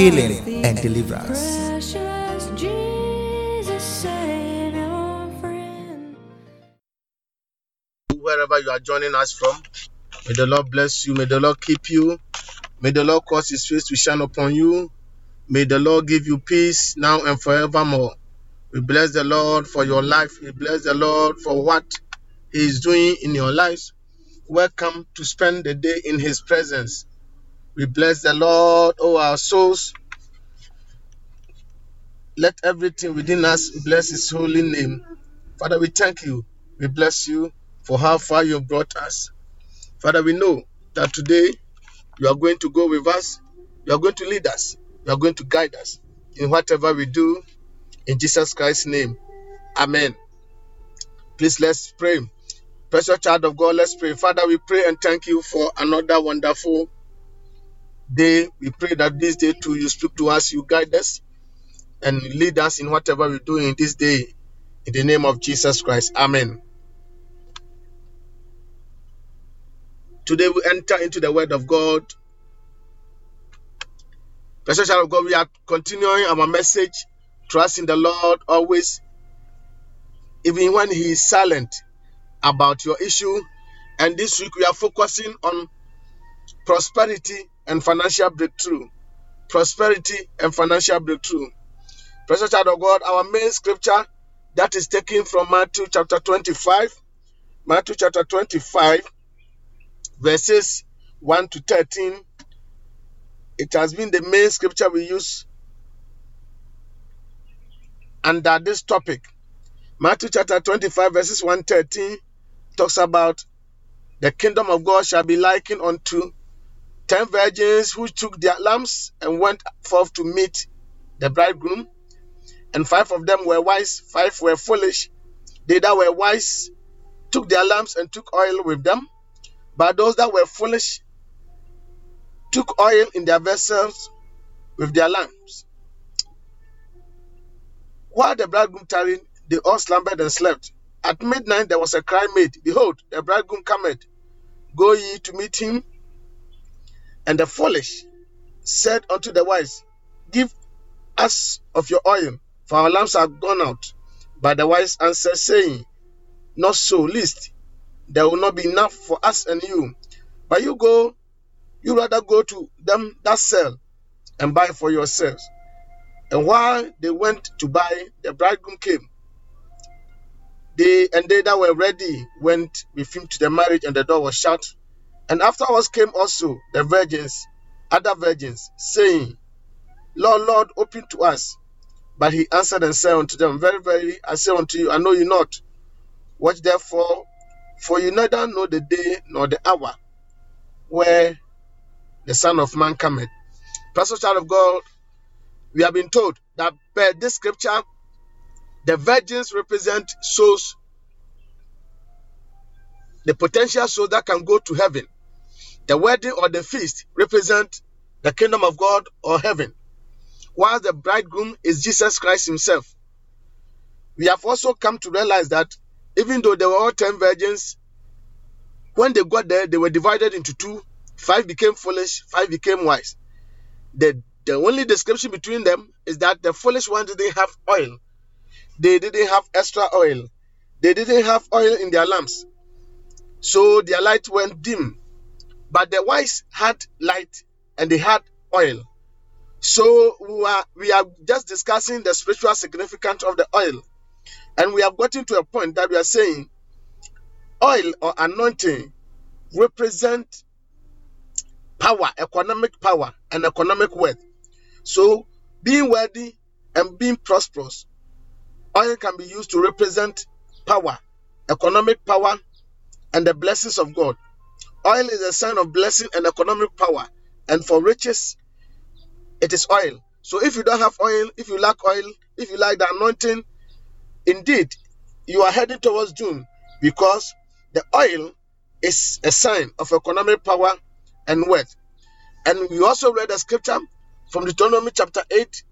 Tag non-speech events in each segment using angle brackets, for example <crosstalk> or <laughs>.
healing, and deliverance. Precious Jesus, Savior, friend. wherever you are joining us from. May the Lord bless you. May the Lord keep you. May the Lord cause his face to shine upon you. May the Lord give you peace now and forevermore. We bless the Lord for your life. We bless the Lord for what he is doing in your lives. Welcome to spend the day in his presence. We bless the Lord, oh our souls. Let everything within us bless his holy name. Father, we thank you. We bless you for how far you brought us. Father, we know that today you are going to go with us. You are going to lead us. You are going to guide us in whatever we do. In Jesus Christ's name. Amen. Please let's pray. Precious child of God, let's pray. Father, we pray and thank you for another wonderful day. We pray that this day too you speak to us, you guide us, and lead us in whatever we do in this day. In the name of Jesus Christ. Amen. Today we enter into the word of God. Child of God, we are continuing our message. Trust in the Lord always, even when He is silent about your issue. And this week we are focusing on prosperity and financial breakthrough. Prosperity and financial breakthrough. Precious child of God, our main scripture that is taken from Matthew chapter 25. Matthew chapter 25, verses 1 to 13. It has been the main scripture we use under this topic. Matthew chapter 25, verses 1 13 talks about the kingdom of God shall be likened unto ten virgins who took their lamps and went forth to meet the bridegroom. And five of them were wise, five were foolish. They that were wise took their lamps and took oil with them, but those that were foolish took oil in their vessels with their lamps. While the bridegroom tarried, they all slumbered and slept. At midnight there was a cry made, Behold, the bridegroom cometh. Go ye to meet him. And the foolish said unto the wise, Give us of your oil, for our lamps are gone out. But the wise answered, saying, Not so, least there will not be enough for us and you. But you go, you rather go to them that sell and buy for yourselves. And while they went to buy, the bridegroom came. They and they that were ready went with him to the marriage, and the door was shut. And afterwards came also the virgins, other virgins, saying, Lord, Lord, open to us. But he answered and said unto them, Very, very, I say unto you, I know you not. Watch therefore, for you neither know the day nor the hour where the Son of Man cometh. Pastor child of God, we have been told that per this scripture, the virgins represent souls, the potential souls that can go to heaven. The wedding or the feast represent the kingdom of God or heaven, while the bridegroom is Jesus Christ himself. We have also come to realize that even though there were all 10 virgins, when they got there, they were divided into two. Five became foolish, five became wise. The, the only description between them is that the foolish one didn't have oil. They didn't have extra oil. They didn't have oil in their lamps. So their light went dim. But the wise had light and they had oil. So we are, we are just discussing the spiritual significance of the oil. And we have gotten to a point that we are saying oil or anointing represent power, economic power, and economic wealth. So, being wealthy and being prosperous, oil can be used to represent power, economic power, and the blessings of God. Oil is a sign of blessing and economic power, and for riches, it is oil. So, if you don't have oil, if you lack oil, if you lack the anointing, indeed, you are heading towards doom because the oil is a sign of economic power and wealth. And we also read a scripture from Deuteronomy chapter 8,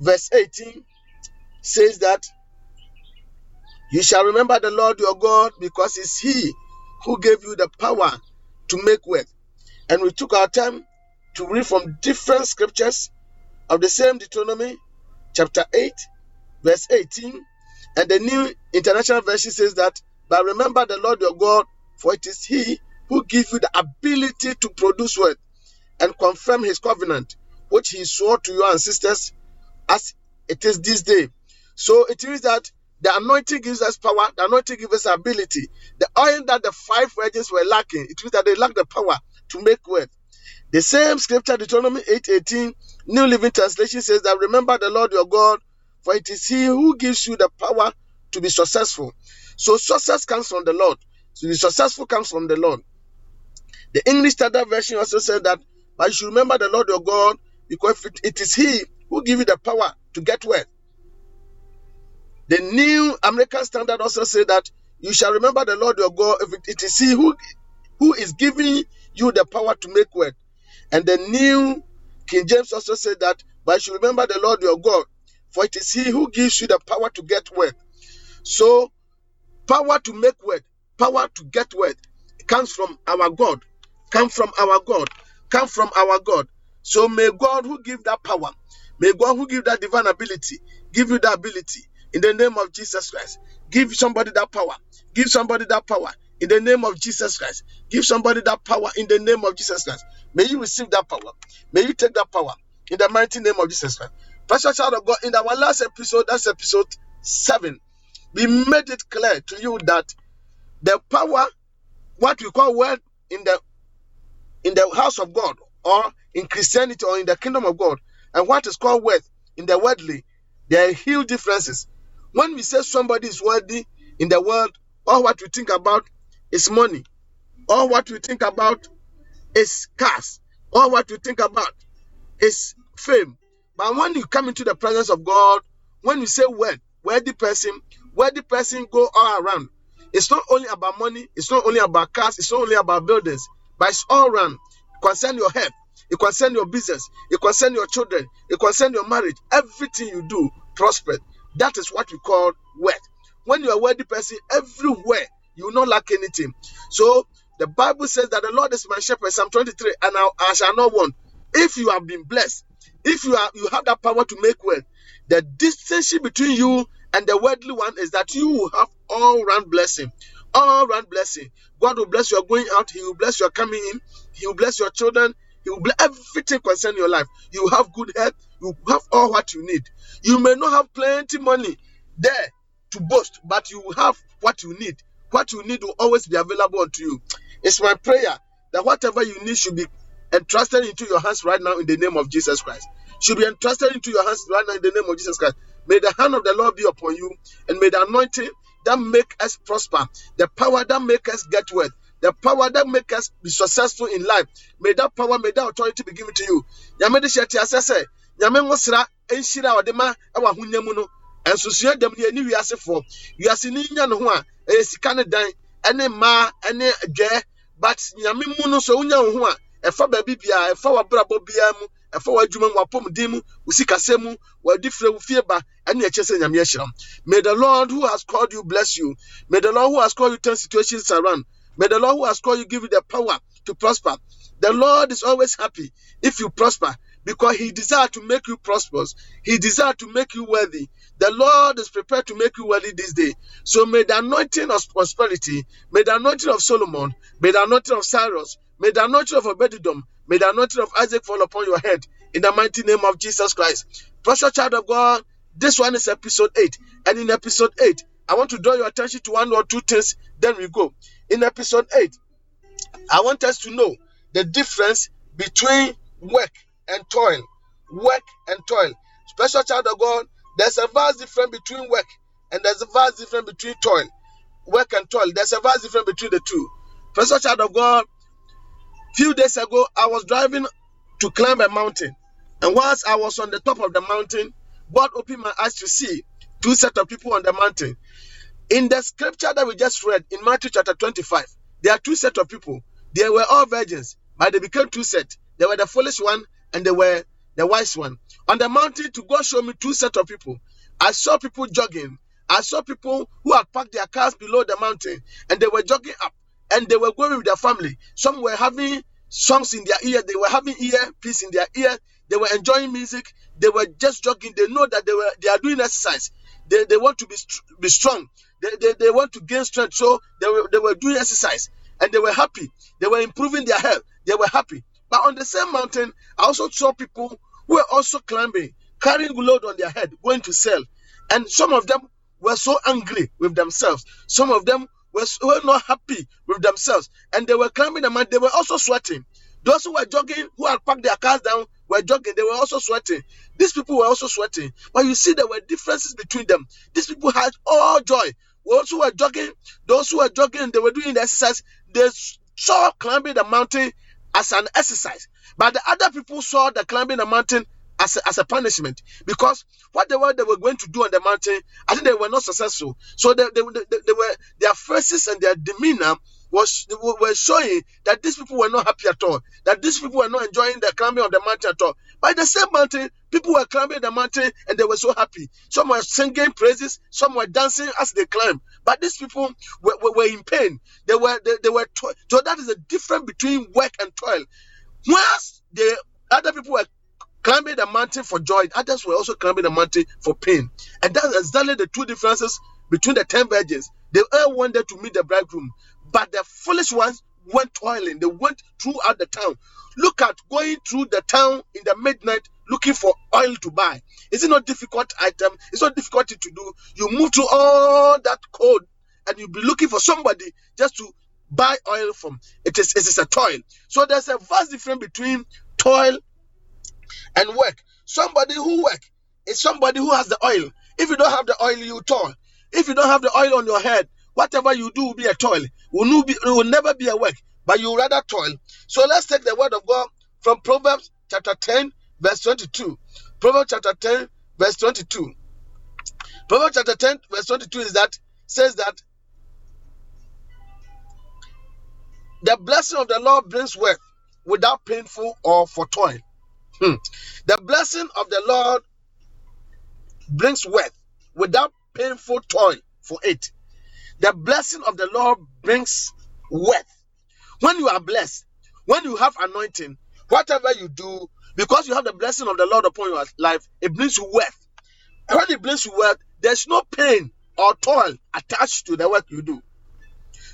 verse 18 says that you shall remember the Lord your God because it's He who gave you the power to make wealth. And we took our time to read from different scriptures of the same Deuteronomy chapter 8, verse 18. And the New International Version says that, but remember the Lord your God, for it is He who gives you the ability to produce wealth and confirm His covenant, which He swore to your ancestors as it is this day. So it means that the anointing gives us power, the anointing gives us ability. The oil that the five virgins were lacking, it means that they lack the power to make wealth. The same scripture, Deuteronomy 8:18, New Living Translation says that remember the Lord your God, for it is He who gives you the power to be successful. So success comes from the Lord. So the successful comes from the Lord. The English Standard Version also said that, but you should remember the Lord your God, because it is He who gives you the power to get wealth. The New American Standard also said that you shall remember the Lord your God, if it, is He who, who is giving you the power to make wealth. And the New King James also said that, but you should remember the Lord your God, for it is He who gives you the power to get wealth. So, power to make wealth, power to get wealth comes from our God, come from our God, come from our God. So may God who give that power, may God who give that divine ability, give you that ability in the name of Jesus Christ. Give somebody that power. Give somebody that power in the name of Jesus Christ. Give somebody that power in the name of Jesus Christ. May you receive that power. May you take that power in the mighty name of Jesus Christ. Precious child of God, in our last episode, that's episode 7, we made it clear to you that the power, what we call word in the in the house of God or in Christianity or in the kingdom of God, and what is called wealth in the worldly, there are huge differences. When we say somebody is worthy in the world, all what we think about is money, all what we think about is cars, all what we think about is fame. But when you come into the presence of God, when you say word, worthy person, worthy person go all around. It's not only about money, it's not only about cars, it's not only about buildings, but it's all around. It concern your health, it concern your business, it concern your children, it concern your marriage. Everything you do prosper. That is what we call wealth. When you're a worthy person, everywhere you will not lack anything. So the Bible says that the Lord is my shepherd, Psalm 23, and I, I shall not want. If you have been blessed, if you are you have that power to make wealth, the distance between you and the worldly one is that you will have all round blessing. All round blessing. God will bless your going out, He will bless your coming in, He will bless your children, He will bless everything concerning your life. You have good health, you have all what you need. You may not have plenty money there to boast, but you have what you need. What you need will always be available unto you. It's my prayer that whatever you need should be entrusted into your hands right now in the name of Jesus Christ. Should be entrusted into your hands right now in the name of Jesus Christ. May the hand of the Lord be upon you, and may the anointing that make us prosper, the power that make us get wealth, the power that make us be successful in life, may that power, may that authority be given to you. Nyame de hyɛ te ase sɛ, nyame ngo sra nhyira a ɔde ma ɛwɔ ahonya mu no, nsusua dɛm ne ani wiasefoɔ. Wiase ni nya ne ho a, ɛyɛ sika ne dan, ɛne mmaa, ɛne dwɛ, but nyame mu no so wonya wo ho a, ɛfa baabi biara, ɛfa w'abrabɔ biara mu, ɛfa w'adwuma mu, w'apɔmuden mu, wo sikasɛm mu, w'adi frɛ wo fie ba, ɛne ɛkyɛ sɛ nyame ahyira. May the Lord who has called you bless you. May the Lord who has called you turn situations around. May the Lord who has called you give you the power to prosper. The Lord is always happy if you prosper because He desires to make you prosperous. He desires to make you worthy. The Lord is prepared to make you worthy this day. So may the anointing of prosperity, may the anointing of Solomon, may the anointing of Cyrus, may the anointing of Obededom, may the anointing of Isaac fall upon your head in the mighty name of Jesus Christ. Precious child of God, this one is episode 8. And in episode 8, I want to draw your attention to one or two things, then we go. In episode 8, I want us to know the difference between work and toil. Work and toil. Special child of God, there's a vast difference between work and there's a vast difference between toil. Work and toil. There's a vast difference between the two. Special child of God, few days ago, I was driving to climb a mountain. And once I was on the top of the mountain, God opened my eyes to see two set of people on the mountain. In the scripture that we just read in Matthew chapter 25, there are two set of people. They were all virgins, but they became two set. They were the foolish one and they were the wise one. On the mountain, to God show me two set of people. I saw people jogging. I saw people who had parked their cars below the mountain and they were jogging up and they were going with their family. Some were having songs in their ear, they were having earpiece in their ear, they were enjoying music, they were just jogging. They know that they were they are doing exercise. They, they want to be, be strong. They, they, they want to gain strength. So they were, they were doing exercise and they were happy. They were improving their health. They were happy. But on the same mountain, I also saw people who were also climbing, carrying load on their head, going to sell. And some of them were so angry with themselves. Some of them were, so, were not happy with themselves. And they were climbing the mountain. They were also sweating. Those who were jogging, who had parked their cars down, were jogging. They were also sweating. These people were also sweating. But you see, there were differences between them. These people had all joy. Those who were jogging, those who were jogging, they were doing the exercise. They saw climbing the mountain as an exercise. But the other people saw the climbing the mountain as a, as a punishment because what they were they were going to do on the mountain, I think they were not successful. So they, they, they, they were their faces and their demeanor was were showing that these people were not happy at all. That these people were not enjoying the climbing of the mountain at all. By the same mountain, people were climbing the mountain and they were so happy. Some were singing praises, some were dancing as they climbed. But these people were, were, were in pain. They were they, they were to- so that is the difference between work and toil. Whilst the other people were climbing the mountain for joy, others were also climbing the mountain for pain. And that's exactly the two differences between the ten virgins. They all wanted to meet the bridegroom, but the foolish ones went toiling. They went throughout the town. Look at going through the town in the midnight looking for oil to buy. Is it not difficult item? It's not difficult to do. You move through all that code and you'll be looking for somebody just to buy oil from. It is it is a toil. So there's a vast difference between toil and work. Somebody who work is somebody who has the oil. If you don't have the oil, you toil. If you don't have the oil on your head, whatever you do will be a toil. Will, be, will never be a work, but you rather toil. So let's take the word of God from Proverbs chapter 10, verse 22. Proverbs chapter 10, verse 22. Proverbs chapter 10, verse 22 is that says that the blessing of the Lord brings wealth without painful or for toil. Hmm. The blessing of the Lord brings wealth without painful toil for it. The blessing of the Lord brings wealth. When you are blessed, when you have anointing, whatever you do, because you have the blessing of the Lord upon your life, it brings you wealth. When it brings you wealth, there's no pain or toil attached to the work you do.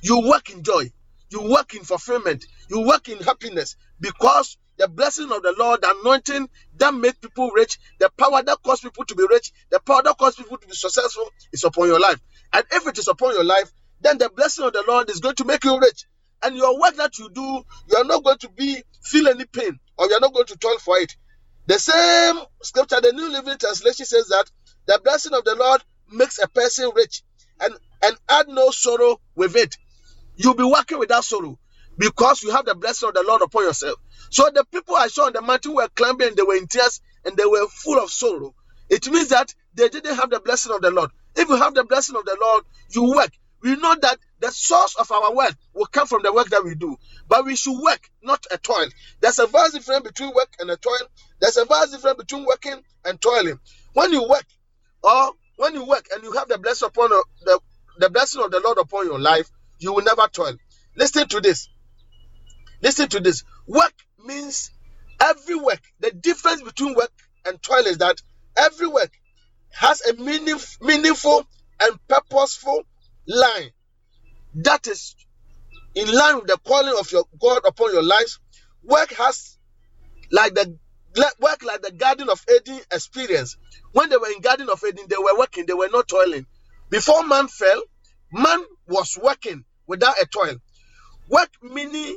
You work in joy, you work in fulfillment, you work in happiness because the blessing of the Lord, the anointing that make people rich, the power that cause people to be rich, the power that cause people to be successful is upon your life. And if it is upon your life, then the blessing of the Lord is going to make you rich. And your work that you do, you are not going to be feel any pain or you are not going to toil for it. The same scripture, the New Living Translation says that the blessing of the Lord makes a person rich and, and add no sorrow with it. You'll be working without sorrow because you have the blessing of the Lord upon yourself. So the people I saw on the mountain were climbing and they were in tears and they were full of sorrow. It means that they didn't have the blessing of the Lord. If you have the blessing of the Lord, you work. We know that the source of our wealth will come from the work that we do. But we should work, not a toil. There's a vast difference between work and a toil. There's a vast difference between working and toiling. When you work, or when you work and you have the blessing upon the, the, blessing of the Lord upon your life, you will never toil. Listen to this. Listen to this. Work means every work. The difference between work and toil is that every work has a meaning, meaningful and purposeful line that is in line with the calling of your God upon your lives. Work has like the work like the Garden of Eden experience. When they were in Garden of Eden, they were working, they were not toiling. Before man fell, man was working without a toil. Work meaning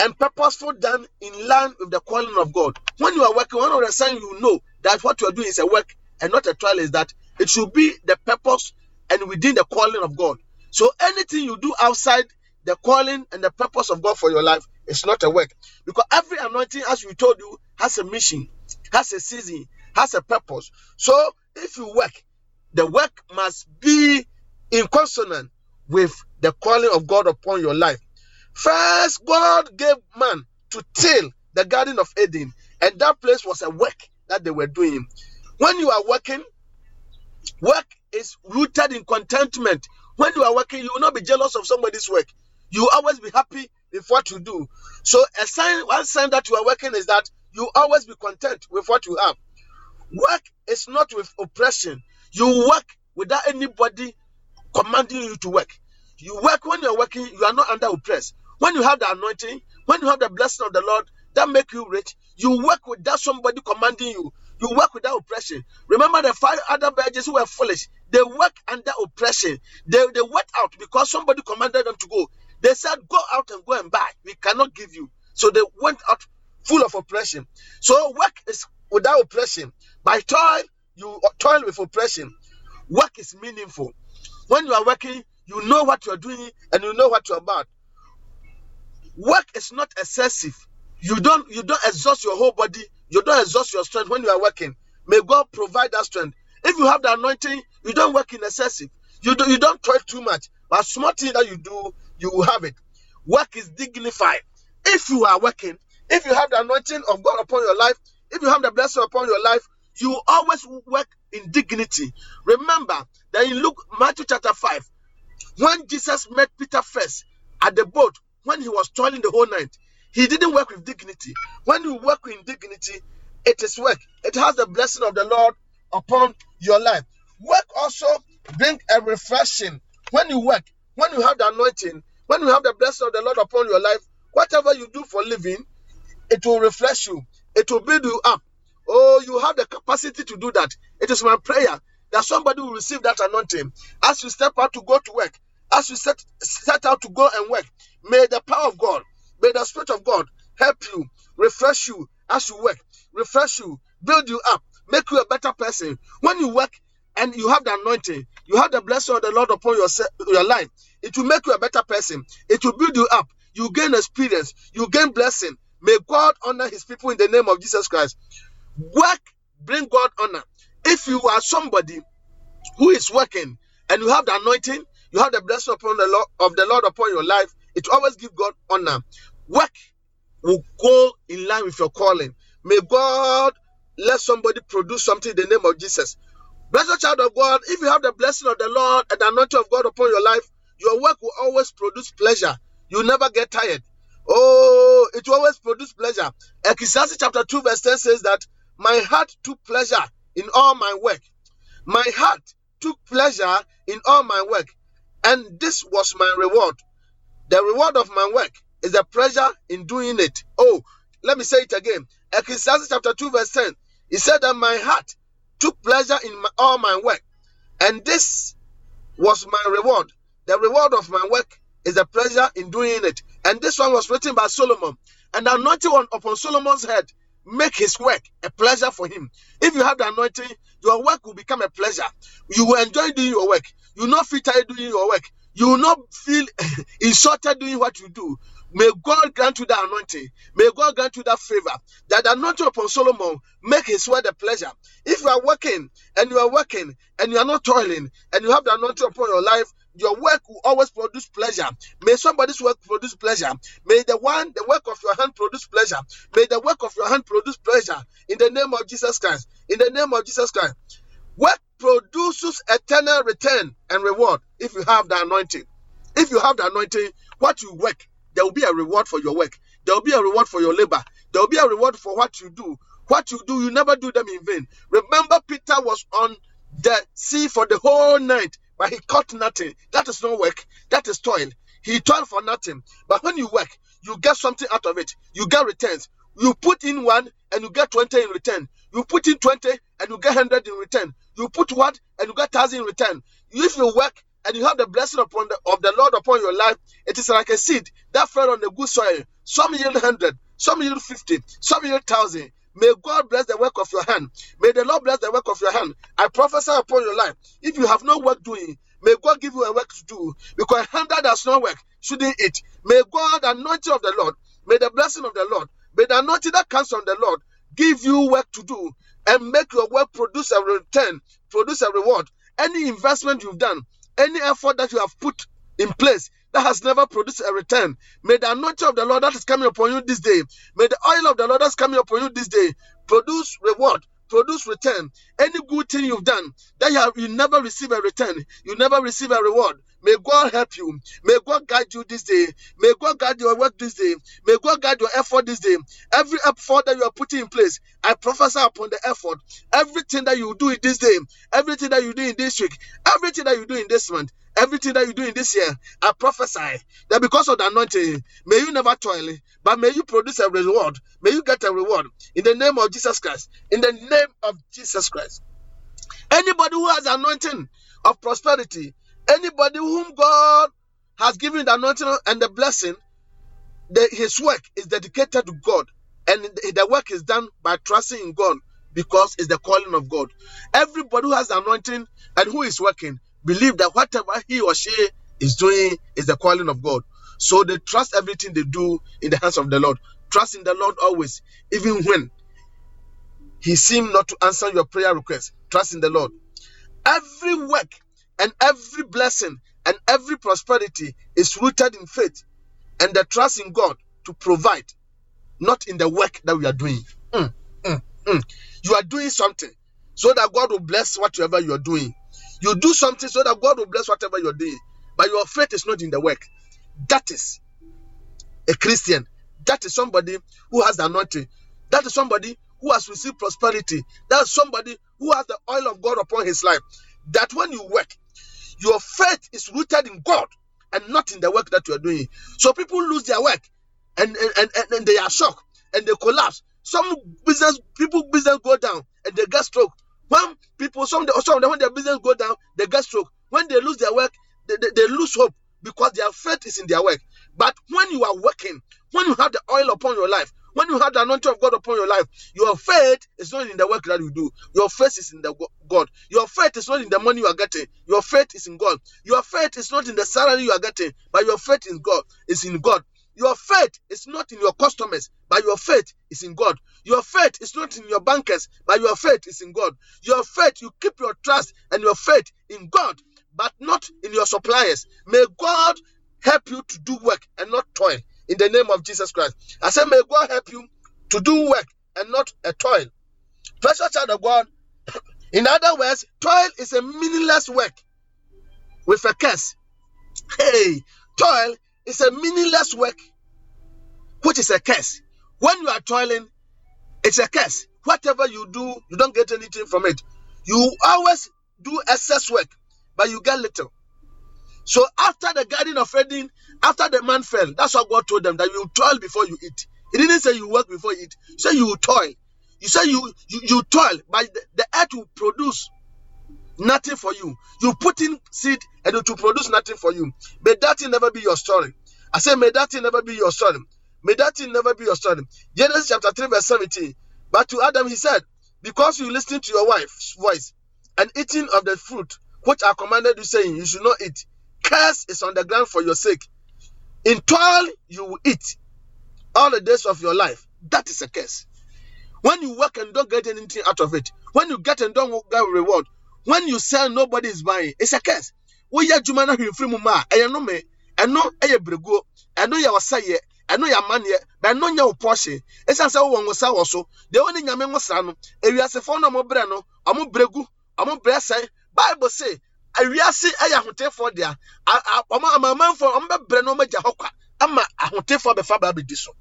and purposeful done in line with the calling of God. When you are working, one of the signs you know that what you are doing is a work and not a trial is that it should be the purpose and within the calling of God. So anything you do outside the calling and the purpose of God for your life is not a work. Because every anointing, as we told you, has a mission, has a season, has a purpose. So if you work, the work must be in consonant with the calling of God upon your life. First, God gave man to till the Garden of Eden, and that place was a work that they were doing. When you are working, work in contentment. When you are working, you will not be jealous of somebody's work. You always be happy with what you do. So, a sign, one sign that you are working is that you always be content with what you have. Work is not with oppression. You work without anybody commanding you to work. You work when you're working, you are not under oppress. When you have the anointing, when you have the blessing of the Lord that make you rich, you work without somebody commanding you. You work without oppression. Remember the five other virgins who were foolish. They work under oppression. They, they went out because somebody commanded them to go. They said, Go out and go and buy. We cannot give you. So they went out full of oppression. So work is without oppression. By toil, you toil with oppression. Work is meaningful. When you are working, you know what you are doing and you know what you're about. Work is not excessive. You don't you don't exhaust your whole body. You don't exhaust your strength when you are working. May God provide that strength. If you have the anointing, you don't work in excessive. You do, you don't toil too much. But small thing that you do, you will have it. Work is dignified. If you are working, if you have the anointing of God upon your life, if you have the blessing upon your life, you always work in dignity. Remember that in Luke Matthew chapter 5, when Jesus met Peter first at the boat, when he was toiling the whole night, he didn't work with dignity. When you work with dignity, it is work. It has the blessing of the Lord upon your life. Work also bring a refreshing. When you work, when you have the anointing, when you have the blessing of the Lord upon your life, whatever you do for living, it will refresh you. It will build you up. Oh, you have the capacity to do that. It is my prayer that somebody will receive that anointing as you step out to go to work, as you set, set out to go and work. May the power of God, may the Spirit of God help you, refresh you as you work, refresh you, build you up, make you a better person. When you work and you have the anointing, you have the blessing of the Lord upon your, your life, it will make you a better person. It will build you up. You gain experience, you gain blessing. May God honor his people in the name of Jesus Christ. Work bring God honor. If you are somebody who is working and you have the anointing, you have the blessing upon the Lord of the Lord upon your life, it always give God honor. Work will go in line with your calling. May God let somebody produce something in the name of Jesus. Blessed child of God, if you have the blessing of the Lord and the anointing of God upon your life, your work will always produce pleasure. You never get tired. Oh, it will always produce pleasure. Ecclesiastes chapter 2, verse 10 says that my heart took pleasure in all my work. My heart took pleasure in all my work, and this was my reward. The reward of my work is the pleasure in doing it. Oh, let me say it again. Ecclesiastes chapter 2, verse 10. He said that my heart took pleasure in my, all my work, and this was my reward. The reward of my work is the pleasure in doing it. And this one was written by Solomon. And the anointing upon Solomon's head make his work a pleasure for him. If you have the anointing, your work will become a pleasure. You will enjoy doing your work. You will not feel tired doing your work. You will not feel <laughs> insulted doing what you do. May God grant you that anointing. May God grant you that favor. That anointing upon Solomon make his word a pleasure. If you are working and you are working and you are not toiling and you have the anointing upon your life, your work will always produce pleasure. May somebody's work produce pleasure. May the one, the work of your hand produce pleasure. May the work of your hand produce pleasure. In the name of Jesus Christ. In the name of Jesus Christ. Work produces eternal return and reward if you have the anointing. If you have the anointing, what you work, there will be a reward for your work. There will be a reward for your labor. There will be a reward for what you do. What you do, you never do them in vain. Remember, Peter was on the sea for the whole night, but he caught nothing. That is no work. That is toil. He toiled for nothing. But when you work, you get something out of it. You get returns. You put in one and you get 20 in return. You put in 20 and you get 100 in return. you put what and you get thousand in return. If you work and you have the blessing upon the of the Lord upon your life, it is like a seed that fell on the good soil. Some yield hundred, some yield fifty, some yield thousand. May God bless the work of your hand. May the Lord bless the work of your hand. I prophesy upon your life. If you have no work doing, may God give you a work to do. Because a hand that does not work shouldn't eat. May God, the anointing of the Lord, may the blessing of the Lord, may the anointing that comes from the Lord give you work to do and make your work produce a return, produce a reward. Any investment you've done, any effort that you have put in place that has never produced a return, may the anointing of the Lord that is coming upon you this day, may the oil of the Lord that's coming upon you this day produce reward, produce return. Any good thing you've done that you, have, you never receive a return, you never receive a reward. May God help you. May God guide you this day. May God guide your work this day. May God guide your effort this day. Every effort that you are putting in place, I prophesy upon the effort. Everything that you do in this day, everything that you do in this week, everything that you do in this month, everything that you do in this year, I prophesy that because of the anointing, may you never toil, but may you produce a reward. May you get a reward in the name of Jesus Christ. In the name of Jesus Christ. Anybody who has anointing of prosperity, anybody whom God has given the anointing and the blessing, the, his work is dedicated to God, and the the work is done by trusting in God because it's the calling of God. Everybody who has anointing and who is working believe that whatever he or she is doing is the calling of God. So they trust everything they do in the hands of the Lord. Trust in the Lord always, even when he seemed not to answer your prayer request. Trust in the Lord. Every work and every blessing and every prosperity is rooted in faith and the trust in God to provide, not in the work that we are doing. Mm, mm, mm. You are doing something so that God will bless whatever you are doing. You do something so that God will bless whatever you're doing. But your faith is not in the work. That is a Christian. That is somebody who has the anointing. That is somebody who has received prosperity. That is somebody who has the oil of God upon his life. That when you work, your faith is rooted in God and not in the work that you are doing. So people lose their work and, and, and, and- they are shocked and they collapse. Some business people business go down and they get stroke. When people some some of them when their business go down, they get stroke. When they lose their work, they, they, they lose hope because their faith is in their work. But when you are working, when you have the oil upon your life, when you have the anointing of God upon your life, your faith is not in the work that you do. Your faith is in the God. Your faith is not in the money you are getting. Your faith is in God. Your faith is not in the salary you are getting, but your faith in God is in God. Your faith is not in your customers, but your faith is in God. Your faith is not in your bankers, but your faith is in God. Your faith, you keep your trust and your faith in God, but not in your suppliers. May God help you to do work and not toil in the name of Jesus Christ. I say, may God help you to do work and not a toil. Precious child of God, <clears throat> in other words, toil is a meaningless work with a curse. Hey, toil is a meaningless work, which is a curse. When you are toiling, it's a curse. Whatever you do, you don't get anything from it. You always do excess work, but you get little. So after the garden of Eden, after the man fell, that's what God told them that you toil before you eat. He didn't say you work before you eat. He said you toil. You say you you, you toil, but the, the earth will produce nothing for you. You put in seed and it will produce nothing for you. May that thing never be your story. I say, may that thing never be your story. May that thing never be your story. Genesis chapter 3, verse 17. But to Adam he said, Because you listened to your wife's voice and eating of the fruit which I commanded you, saying, You should not eat. Curse is on the ground for your sake. In toil you will eat all the days of your life. That is a curse. When you work and don't get anything out of it, when you get and don't get reward, when you sell, nobody is buying. It's a curse. Woyɛ adwuma no ahwɛ mu ma a ɛyɛ no me ɛno ɛyɛ bereguo ɛno yɛ ɔsɛyɛ ɛno yɛ amanneɛ but ɛno nyɛ wo pɔhye. Ɛsiane sɛ wowɔ nwosa wɔ so deɛ wɔne nyame nwosra no ewiasefoɔ no ɔmo no ɔmo beregu ɔmo sɛn. Bible se ewiase ɛyɛ ahotefoɔ dea. Ɔmo amamanfoɔ ɔmo bɛbrɛ no ɔmo hɔ kwa ama ahotefoɔ bɛfa baa bɛdi so.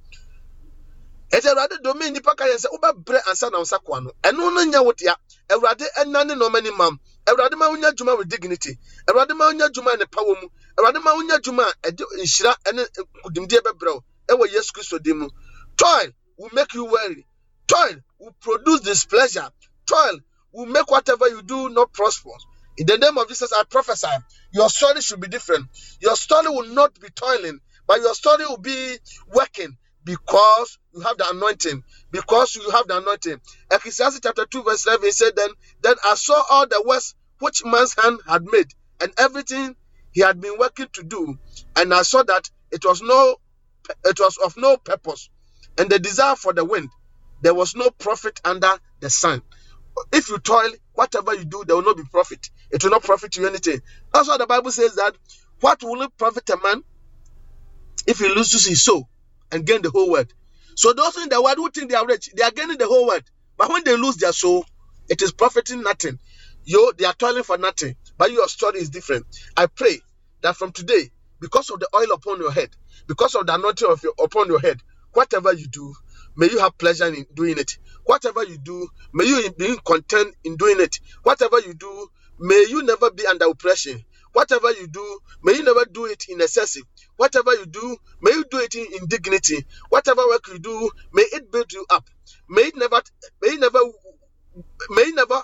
Ɛti awurade domin nipa ka yɛn sɛ wobɛbrɛ ansa na wo nsa koa no. Ɛno no nyɛ wo dea. Awurade ɛna ne nɔɔma ni mam awurade ma wonya adwuma with dignity. Awurade ma wonya adwuma a ne pa wɔ mu. Awurade ma wonya adwuma a ɛde nhyira ne nkodimdeɛ bɛbrɛ wo ɛwɔ yesu kristo din mu. Toil will make you weary. Toil will produce displeasure. Toil will make whatever you do not prosper. In the name of Jesus, I prophesy your story should be different. Your story will not be toiling, but your story will be working because you have the anointing. Because you have the anointing. Ecclesiastes chapter 2, verse 11 it said, Then, then I saw all the works which man's hand had made, and everything he had been working to do, and I saw that it was no it was of no purpose, and the desire for the wind, there was no profit under the sun. If you toil, whatever you do, there will not be profit. It will not profit you anything. That's why the Bible says that what will it profit a man if he loses his soul and gain the whole world? So those in the world who think they are rich, they are gaining the whole world. But when they lose their soul, it is profiting nothing. You they are toiling for nothing. But your story is different. I pray that from today, because of the oil upon your head, because of the anointing of your upon your head, whatever you do, may you have pleasure in doing it. Whatever you do, may you be content in doing it. Whatever you do, may you never be under oppression. Whatever you do, may you never do it in excessive. Whatever you do, may you do it in, in dignity. Whatever work you do, may it build you up. May it never, may it never, may it never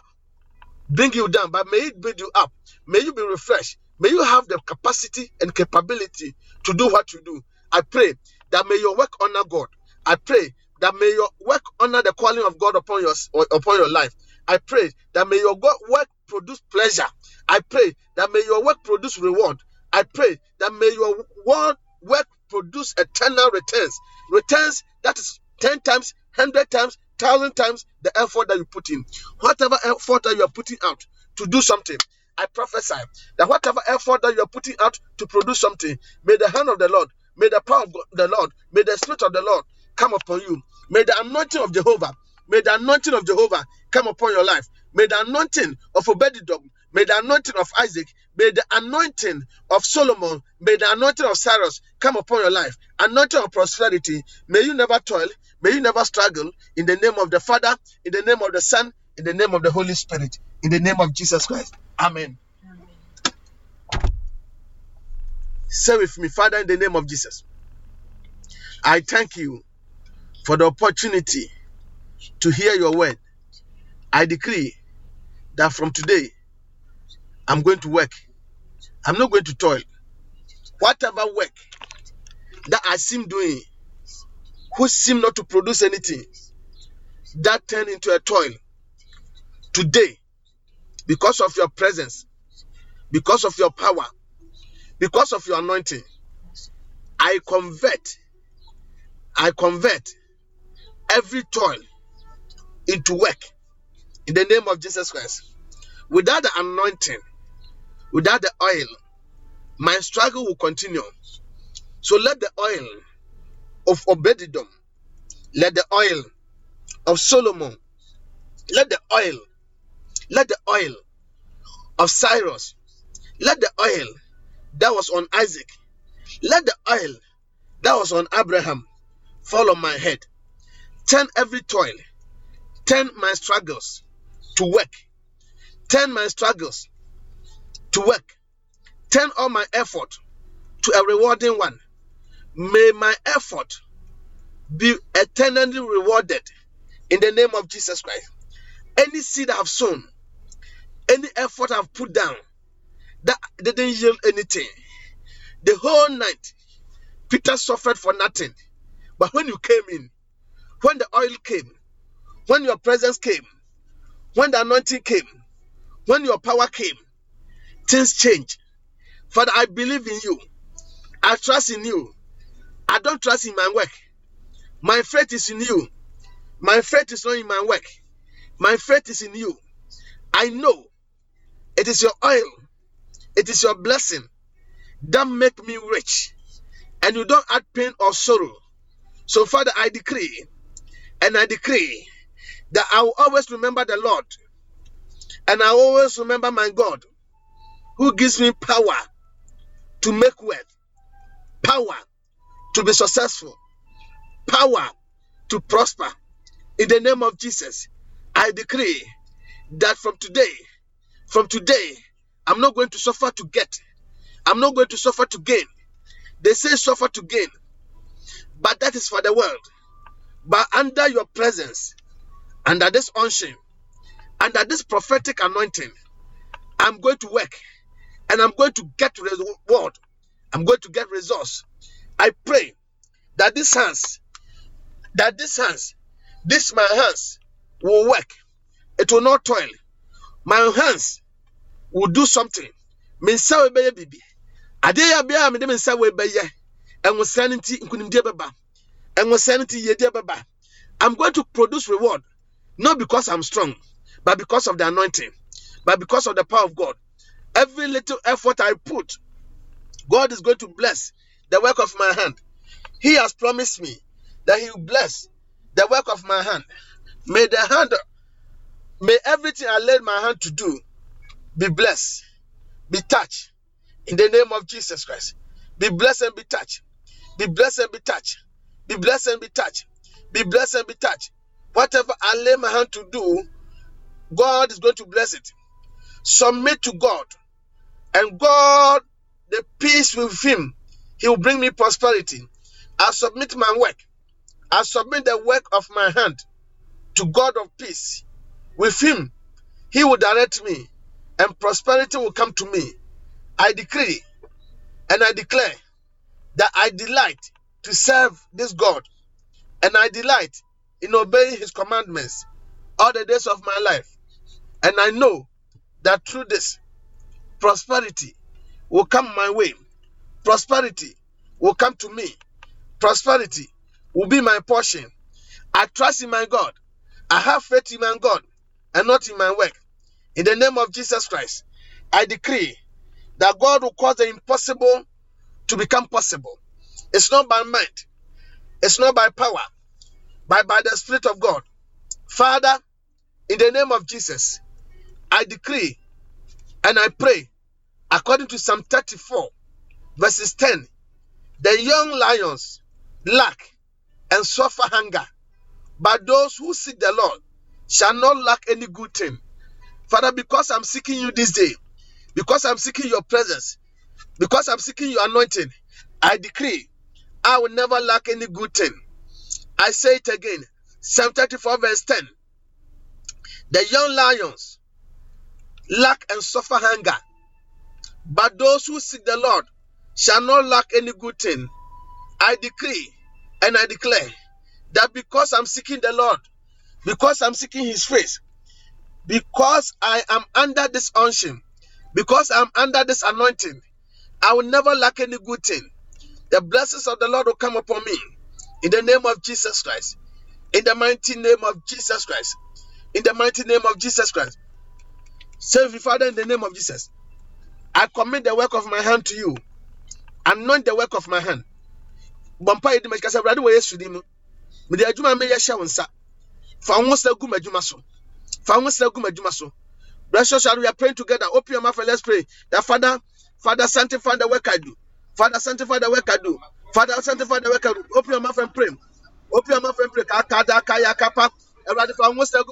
bring you down, but may it build you up. May you be refreshed. May you have the capacity and capability to do what you do. I pray that may your work honor God. I pray that may your work honor the calling of God upon your upon your life. I pray that may your work produce pleasure. I pray that may your work produce reward. I pray that may your word work produce eternal returns. Returns that is 10 times, 100 times, 1000 times the effort that you put in. Whatever effort that you are putting out to do something, I prophesy that whatever effort that you are putting out to produce something, may the hand of the Lord, may the power of God- the Lord, may the Spirit of the Lord come upon you. May the anointing of Jehovah, may the anointing of Jehovah come upon your life. May the anointing of Obededom, may the anointing of Isaac, may the anointing of Solomon, may the anointing of Cyrus come upon your life. Anointing of prosperity, may you never toil, may you never struggle. In the name of the Father, in the name of the Son, in the name of the Holy Spirit, in the name of Jesus Christ. Amen. Say with me, Father, in the name of Jesus. I thank you for the opportunity to hear your word. I decree that from today, I'm going to work. I'm not going to toil. Whatever work that I seem doing, who seem not to produce anything, that turn into a toil. Today, because of your presence, because of your power, because of your anointing, I convert, I convert every toil into work in the name of Jesus Christ. Without the anointing, without the oil, my struggle will continue. So let the oil of Obededom, let the oil of Solomon, let the oil, let the oil of Cyrus, let the oil that was on Isaac, let the oil that was on Abraham fall on my head. Turn every toil, turn my struggles to work, turn my struggles to work, turn all my effort to a rewarding one. May my effort be eternally rewarded in the name of Jesus Christ. Any seed I've sown, any effort I've put down that didn't yield anything, the whole night, Peter suffered for nothing. But when you came in, when the oil came, when your presence came, when the anointing came, when your power came, things change. Father, I believe in you. I trust in you. I don't trust in my work. My faith is in you. My faith is not in my work. My faith is in you. I know it is your oil, it is your blessing that make me rich, and you don't add pain or sorrow. So, Father, I decree and I decree that I will always remember the Lord, and I always remember my God, who gives me power to make wealth, power to be successful, power to prosper. In the name of Jesus, I decree that from today, from today, I'm not going to suffer to get, I'm not going to suffer to gain. They say suffer to gain, but that is for the world. But under your presence, under this unction, under this prophetic anointing, I'm going to work and I'm going to get reward. I'm going to get results. I pray that these hands, that these hands, this my hands will work. It will not toil. My hands will do something. I'm going to produce reward, not because I'm strong, but because of the anointing, but because of the power of God. Every little effort I put, God is going to bless the work of my hand. He has promised me that He will bless the work of my hand. May the hand, may everything I laid my hand to do be blessed, be touched in the name of Jesus Christ. Be blessed and be touched. Be blessed and be touched. Be blessed and be touched. Be blessed and be touched. Whatever I lay my hand to do, God is going to bless it. Submit to God, and God, the peace with Him, He will bring me prosperity. I submit my work. I submit the work of my hand to God of peace. With Him, He will direct me, and prosperity will come to me. I decree and I declare that I delight to serve this God, and I delight in obeying His commandments all the days of my life. And I know that through this, prosperity will come my way. Prosperity will come to me. Prosperity will be my portion. I trust in my God. I have faith in my God and not in my work. In the name of Jesus Christ, I decree that God will cause the impossible to become possible. It's not by might, it's not by power, but by the Spirit of God. Father, in the name of Jesus, I decree and I pray according to Psalm 34, verses 10 the young lions lack and suffer hunger, but those who seek the Lord shall not lack any good thing. Father, because I'm seeking you this day, because I'm seeking your presence, because I'm seeking your anointing, I decree I will never lack any good thing. I say it again Psalm 34, verse 10 the young lions lack and suffer hunger, but those who seek the Lord shall not lack any good thing. I decree and I declare that because I'm seeking the Lord, because I'm seeking His face, because I am under this unction, because I'm under this anointing, I will never lack any good thing. The blessings of the Lord will come upon me in the name of Jesus Christ. In the mighty name of Jesus Christ. In the mighty name of Jesus Christ. Save you, Father, in the name of Jesus. I commit the work of my hand to you. Anoint the work of my hand. Di mu. Mede adwuma nsa. Fa gu so. Fa gu so. We are praying together. Open your mouth and let's pray. That Father, Father, sanctify the work I do. Father, sanctify the work I do. Father, sanctify the work I do. Open your mouth and pray. Open your mouth and pray. Fa gu so.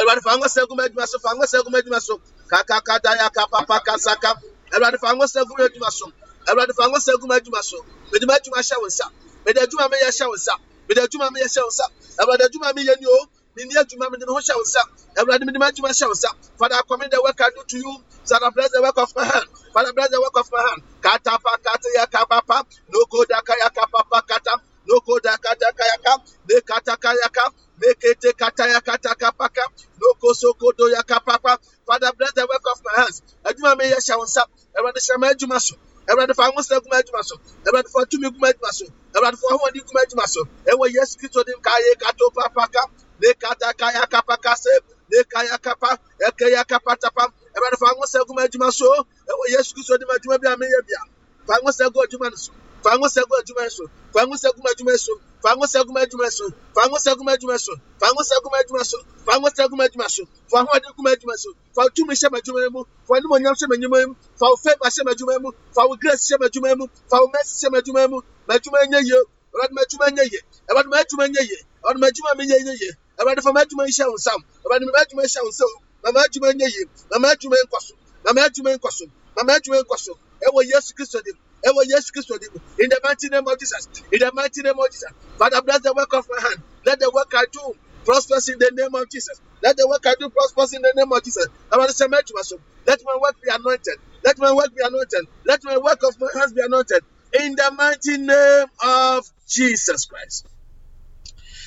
Awurade fa ngo sɛ gu m'adwuma so fa ngo sɛ gu m'adwuma so. Kakakada ya kapapa kasaka Awurade fa ngo sɛ gu m'adwuma so. Awurade fa ngo sɛ gu m'adwuma so. Mede m'adwuma hyɛ wo nsa mede adwuma meyɛ hyɛ wo nsa mede adwuma meyɛ hyɛ wo nsa Awurade adwuma meyɛ ni o. Menni adwuma mede me ho hyɛ wo nsa Awurade mede m'adwuma hyɛ wo nsa Father I commit the work I do to you. Father bless the work of my hand. Father bless the work of my hand. Katapa kata ya kapapa no go daka ya kapapa kata no go daka ya kap ne kata kaya kap Mekete kataya kataka paka. Loko soko do yaka papa. Father, bless the work of my hands. Adwuma me yɛ hyɛ wo nsa. Awurade hyɛ me adwuma so. Awurade fa ahosɛ gu m'adwuma so. Awurade fa tumi gu m'adwuma so. Awurade fa ahoɔden gu m'adwuma so. Ɛwɔ Yesu Kristo dim ka ye kato papa ka. Ne kata kaya kapa ka se. Ne kaya kapa. Ɛkɛ ya kapa tapa. Awurade fa ahosɛ gu m'adwuma so. Ɛwɔ Yesu Kristo dim adwuma bi a meyɛ bia. Fa ahosɛ gu adwuma no so. Fa ahosɛ gu adwuma so. Fa ahosɛ gu m'adwuma so. Fa ahosɛ gu m'adwuma so. Fa ahosɛ gu m'adwuma so. Fa ahosɛ gu m'adwuma so. Fa ahosɛ gu m'adwuma so. Fa ahoɔden gu m'adwuma so. Fa tumi hyɛ m'adwuma mu. Fa animuonyam hyɛ m'adwuma mu. Fa wo favour hyɛ m'adwuma mu. Fa wo grace hyɛ m'adwuma mu. Fa wo mercy hyɛ m'adwuma mu. M'adwuma nyɛ yie. Awurade m'adwuma nyɛ yie. Awurade m'adwuma nyɛ yie. Awurade m'adwuma mi nyɛ nyɛ yie. Awurade fa m'adwuma yi hyɛ wo nsam. Awurade m'adwuma yi hyɛ wo nsam. Ma m'adwuma nyɛ yie. Ma m'adwuma yi nkɔ so. Ma m'adwuma yi nkɔ so. Ma m'adwuma yi nkɔ so. Ɛwɔ Yesu Kristo dim. Ɛwɔ Yesu Kristo dim. In the mighty name of Jesus. In the mighty name of Jesus. Father, bless the work of my hand. Let the work I do prospers in the name of Jesus. Let the work I do prospers in the name of Jesus. I want to say, "Make myself. Let my work be anointed. Let my work be anointed. Let my work of my hands be anointed. In the mighty name of Jesus Christ.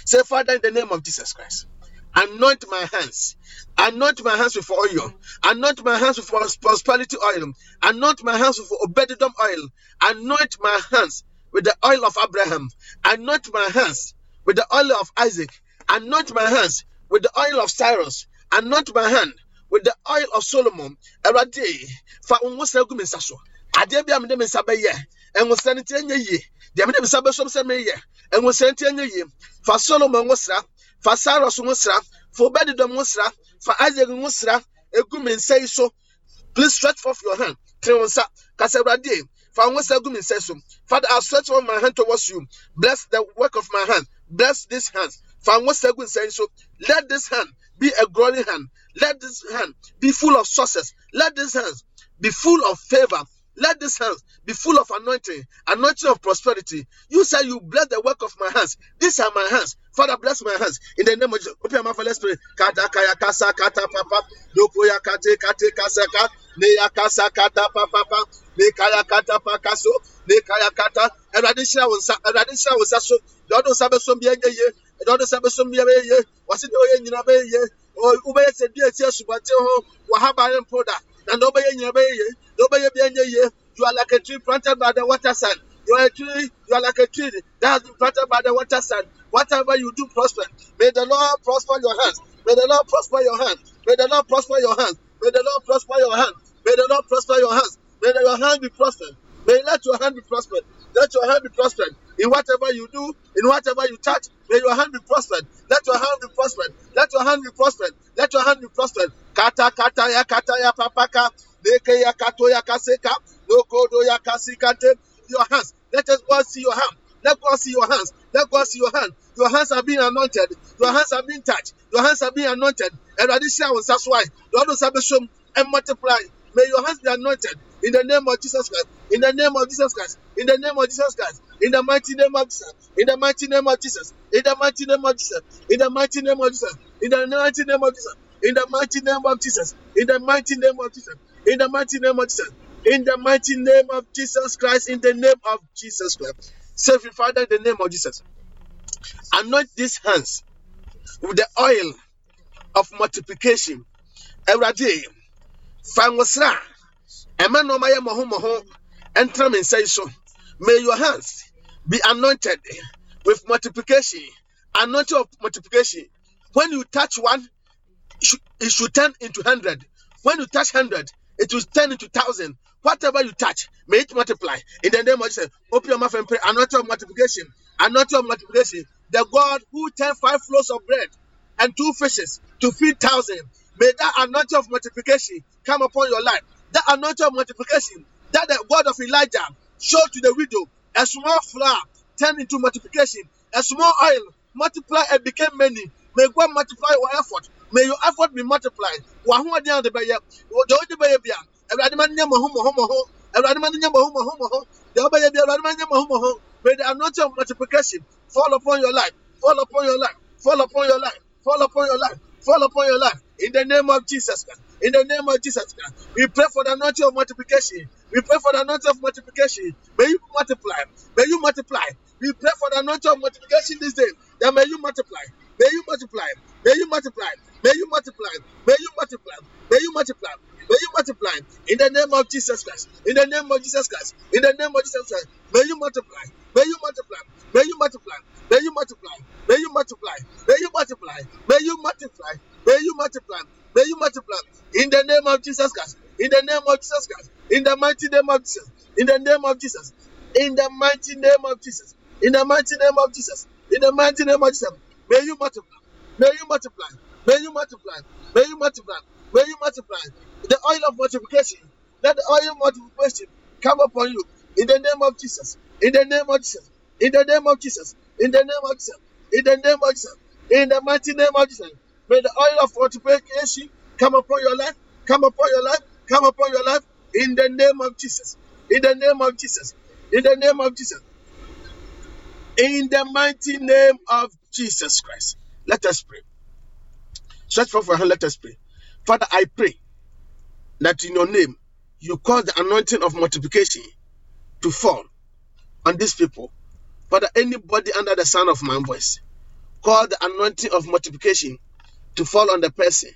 Say, Father, in the name of Jesus Christ, anoint my hands. Anoint my hands with oil. Anoint my hands with prosperity oil. Anoint my hands with Obededom oil. Anoint my hands with the oil of Abraham. Anoint my hands with the oil of Isaac. Anoint my hands with the oil of Cyrus. Anoint my hand with the oil of Solomon. Awurade, fa wo nsa gu me nsa so. Adeɛ bi a mede me nsa bɛyɛ, ɛnwosra no nti ɛnyɛ yie. Fa Solomon ho sra, fa Cyrus ho sra, fa Obededom ho sra, fa Isaac ho sra, egu me nsa yi so. Please stretch forth your hand. Tene wo nsa. Kasa Awurade, fa wo nsa gu me nsa so. Father, I stretch forth my hand towards you. Bless the work of my hand. Bless this hands. Fa wo nsa gu nsa yi so. Let this hand be a glory hand. Let this hand be full of success. Let this hand be full of favor. Let this house be full of anointing, anointing of prosperity. You say you bless the work of my hands. These are my hands. Father, bless my hands. In the name of Jesus. Open your mouth, let's pray. Kata kaya kasa kata papa. Doko ya kate kate kasa ka. Ne ya kasa kata papa. Ne kaya kata. Ne kaya kata. So. Dodo sabe so ye. Dodo sabe so ye. Wasi be ye. Se ho. Wahaba. Na nyina bɛyɛ yie. Deɛ ɔbɛyɛ bi. You are like a tree planted by the waterside. You are a tree, you are like a tree that has been planted by the waterside. Whatever you do prosper. May the Lord prosper your hands. May the Lord prosper your hands. May the Lord prosper your hands. May the Lord prosper your hands. May the Lord prosper your hands. May your hand be prospered. May let your hand be prospered. Let your hand be prospered. In whatever you do, in whatever you touch, may your hand be prospered. Let your hand be prospered. Let your hand be prospered. Let your hand be prospered. Kata kata ya kata ya papaka. Neke ya kato ya kaseka. Nokodo ya kasikate. Your hands. Let us God see your hand. Let God see your hands. Let God see your hand. Your hands are being anointed. Your hands are being touched. Your hands are being anointed. And addition was that's why. Lord will salvation and multiply. May your hands be anointed in the name of Jesus Christ. In the name of Jesus Christ. In the name of Jesus Christ. In the mighty name of Jesus. In the mighty name of Jesus. In the mighty name of Jesus. In the mighty name of Jesus. In the mighty name of Jesus. In the mighty name of Jesus. In the mighty name of Jesus. In the mighty name of Jesus. In the mighty name of Jesus Christ. In the name of Jesus Christ. Save Father in the name of Jesus. Anoint these hands with the oil of multiplication. Awurade, fa wo sra ɛma nsa so. May your hands be anointed with multiplication, anointing of multiplication. When you touch one, should, it should turn into hundred. When you touch hundred, it will turn into thousand. Whatever you touch, may it multiply. In the name of Jesus, open your mouth and pray. Anointing of multiplication, anointing of multiplication. The God who turned five loaves of bread and two fishes to feed thousand. May that anointing of multiplication come upon your life. That anointing of multiplication that the God of Elijah showed to the widow. A small flour turned into multiplication. A small oil multiply and became many. May God multiply your effort. May your effort be multiplied. W'ahoɔden a wode bɛyɛ, deɛ wode bɛyɛ bia, Awurade ma no nyɛ mmɔho mmɔho mmɔho. Awurade ma no nyɛ mmɔho mmɔho mmɔho. Deɛ wobɛyɛ bia, Awurade ma no nyɛ mmɔho mmɔho. May the anointing of multiplication fall upon your life, fall upon your life, fall upon your life, fall upon your life, fall upon your life. In the name of Jesus Christ. In the name of Jesus Christ. We pray for the anointing of multiplication. We pray for the anointing of multiplication. May you multiply. May you multiply. We pray for the anointing of multiplication this day. That may you multiply. May you multiply. May you multiply. May you multiply. May you multiply. May you multiply. May you multiply. In the name of Jesus Christ. In the name of Jesus Christ. In the name of Jesus Christ. May you multiply. May you multiply. May you multiply. May you multiply. May you multiply. May you multiply. May you multiply. May you multiply. May you multiply. In the name of Jesus Christ. In the name of Jesus Christ. In the mighty name of Jesus. In the name of Jesus. In the mighty name of Jesus. In the mighty name of Jesus. In the mighty name of Jesus. May you multiply. May you multiply. May you multiply. May you multiply. May you multiply. The oil of multiplication. Let the oil of multiplication come upon you. In the name of Jesus. In the name of Jesus. In the name of Jesus. In the name of Jesus. In the name of Jesus. In the mighty name of Jesus. May the oil of multiplication come upon your life. Come upon your life. Come upon your life. In the name of Jesus. In the name of Jesus. In the name of Jesus. In the mighty name of Jesus Christ. Let us pray. Stretch forth your hand. Let us pray. Father, I pray that in your name you cause the anointing of multiplication to fall on these people. Father, anybody under the sound of my voice, call the anointing of multiplication to fall on the person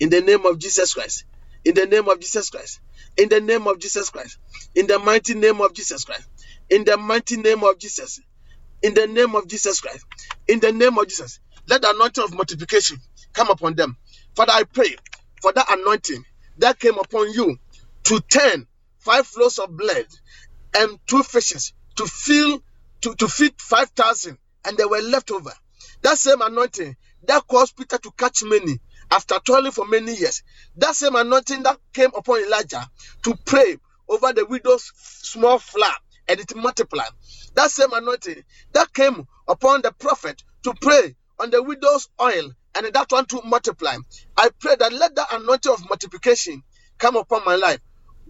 in the name of Jesus Christ. In the name of Jesus Christ. In the name of Jesus Christ. In the mighty name of Jesus Christ. In the mighty name of Jesus. In the name of Jesus Christ. In the name of Jesus. Let the anointing of multiplication come upon them. Father, I pray for that anointing that came upon you to turn five loaves of bread and two fishes to fill to, to feed five thousand, and they were left over. That same anointing that caused Peter to catch many after toiling for many years. That same anointing that came upon Elijah to pray over the widow's small flour and it multiplied. That same anointing that came upon the prophet to pray on the widow's oil and that one to multiply. I pray that let that anointing of multiplication come upon my life.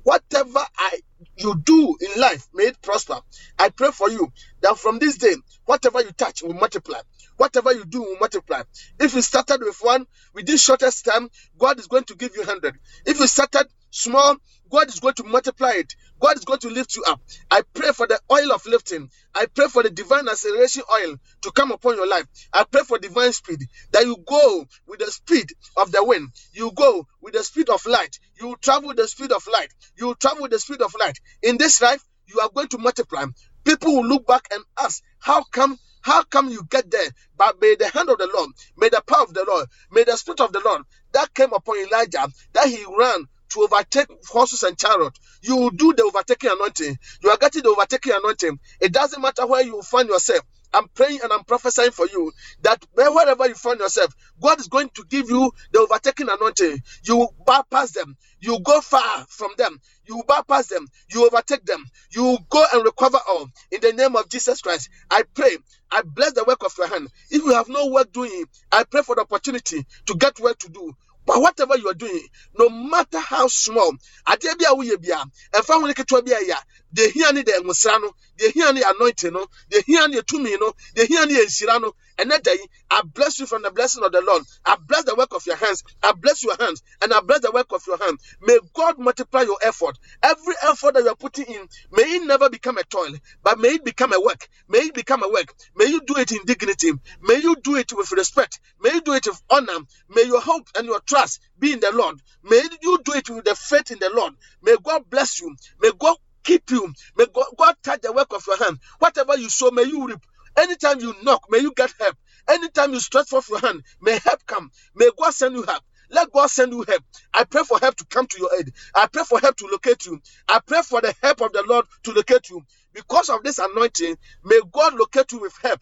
Whatever I you do in life, may it prosper. I pray for you that from this day, whatever you touch will multiply. Whatever you do will multiply. If you started with one, with this shortest time, God is going to give you hundred. If you started small, God is going to multiply it. God is going to lift you up. I pray for the oil of lifting. I pray for the divine acceleration oil to come upon your life. I pray for divine speed that you go with the speed of the wind. You go with the speed of light. You travel the speed of light. You travel with the speed of light. In this life, you are going to multiply. People will look back and ask, How come? How come you get there? But may the hand of the Lord, may the power of the Lord, may the spirit of the Lord that came upon Elijah, that he ran to overtake horses and chariot. You do the overtaking anointing. You are getting the overtaking anointing. It doesn't matter where you find yourself. I'm praying and I'm prophesying for you that wherever you find yourself, God is going to give you the overtaking anointing. You bypass them. You go far from them. You bypass them. You overtake them. You go and recover all. In the name of Jesus Christ, I pray. I bless the work of your hand. If you have no work doing, I pray for the opportunity to get work to do. But whatever you are doing, no matter how small, adeɛ bi a woyɛ bia, ɛmfa ho ne ketewa bi a ɛyɛ a, deɛ ehia ne deɛ nwosra no, deɛ ehia ne anointing no, deɛ ehia ne tumi no, deɛ ehia ne nhyira no, ɛnɛ da I bless you from the blessing of the Lord. I bless the work of your hands. I bless your hands and I bless the work of your hand. May God multiply your effort. Every effort that you are putting in, may it never become a toil, but may it become a work. May it become a work. May you do it in dignity. May you do it with respect. May you do it with honor. May your hope and your trust be in the Lord. May you do it with the faith in the Lord. May God bless you. May God keep you. May God, God touch the work of your hand. Whatever you sow, may you reap. Anytime you knock, may you get help. Anytime you stretch forth your hand, may help come. May God send you help. Let God send you help. I pray for help to come to your aid. I pray for help to locate you. I pray for the help of the Lord to locate you. Because of this anointing, may God locate you with help.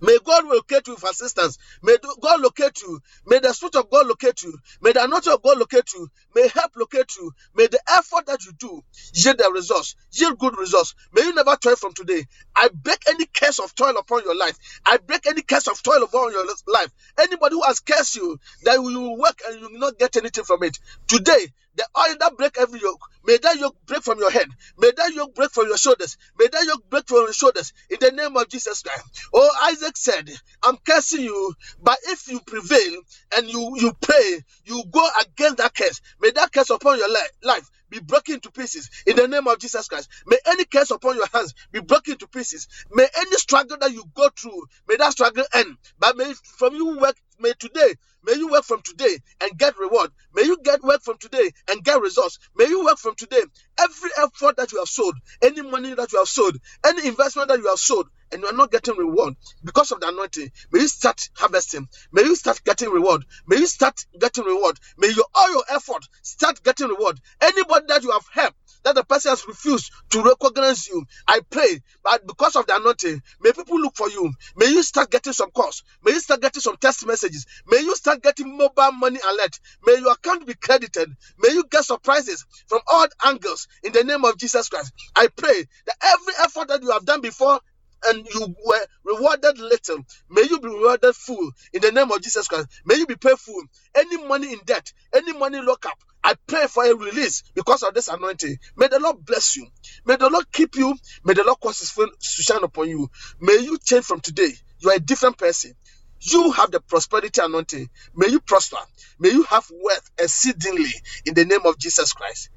May God locate you with assistance. May God locate you. May the Spirit of God locate you. May the anointing of God locate you. May help locate you. May the effort that you do yield the results, yield good results. May you never toil from today. I break any curse of toil upon your life. I break any curse of toil upon your life. Anybody who has cursed you, that you will work and you will not get anything from it. Today, the oil that break every yoke, may that yoke break from your head. May that yoke break from your shoulders. May that yoke break from your shoulders in the name of Jesus Christ. Oh, Isaac said, I'm cursing you, but if you prevail and you, you pray, you go against that curse. May that curse upon your li- life be broken to pieces in the name of Jesus Christ. May any curse upon your hands be broken to pieces. May any struggle that you go through, may that struggle end. But may from you work, may today, may you work from today and get reward. May you get work from today and get results. May you work from today. Every effort that you have sold, any money that you have sold, any investment that you have sold, and you are not getting reward because of the anointing. May you start harvesting. May you start getting reward. May you start getting reward. May your all your effort start getting reward. Anybody that you have helped, that the person has refused to recognize you, I pray, but because of the anointing, may people look for you. May you start getting some calls. May you start getting some text messages. May you start getting mobile money alert. May your account be credited. May you get surprises from all angles in the name of Jesus Christ. I pray that every effort that you have done before and you were rewarded little, may you be rewarded full in the name of Jesus Christ. May you be paid full. Any money in debt, any money lock up, I pray for a release because of this anointing. May the Lord bless you. May the Lord keep you. May the Lord cause his face to shine upon you. May you change from today. You are a different person. You have the prosperity anointing. May you prosper. May you have wealth exceedingly in the name of Jesus Christ.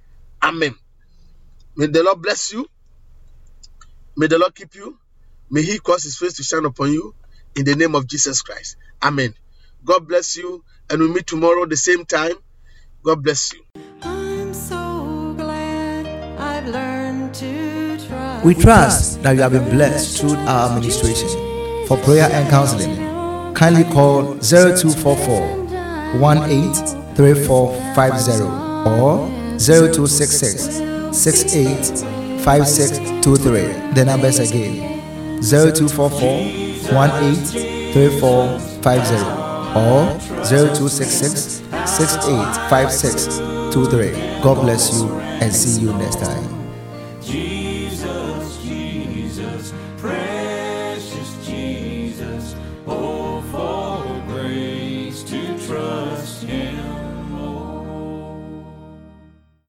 Amen. May the Lord bless you. May the Lord keep you. May He cause His face to shine upon you in the name of Jesus Christ. Amen. God bless you. And we meet tomorrow the same time. God bless you. I'm so glad I've learned to trust. We trust that you have been blessed through our administration. For prayer and counseling, kindly call 0244 183450 or 0266 685623. The numbers again 0244 183450 or 0266 685623. God bless you and see you next time.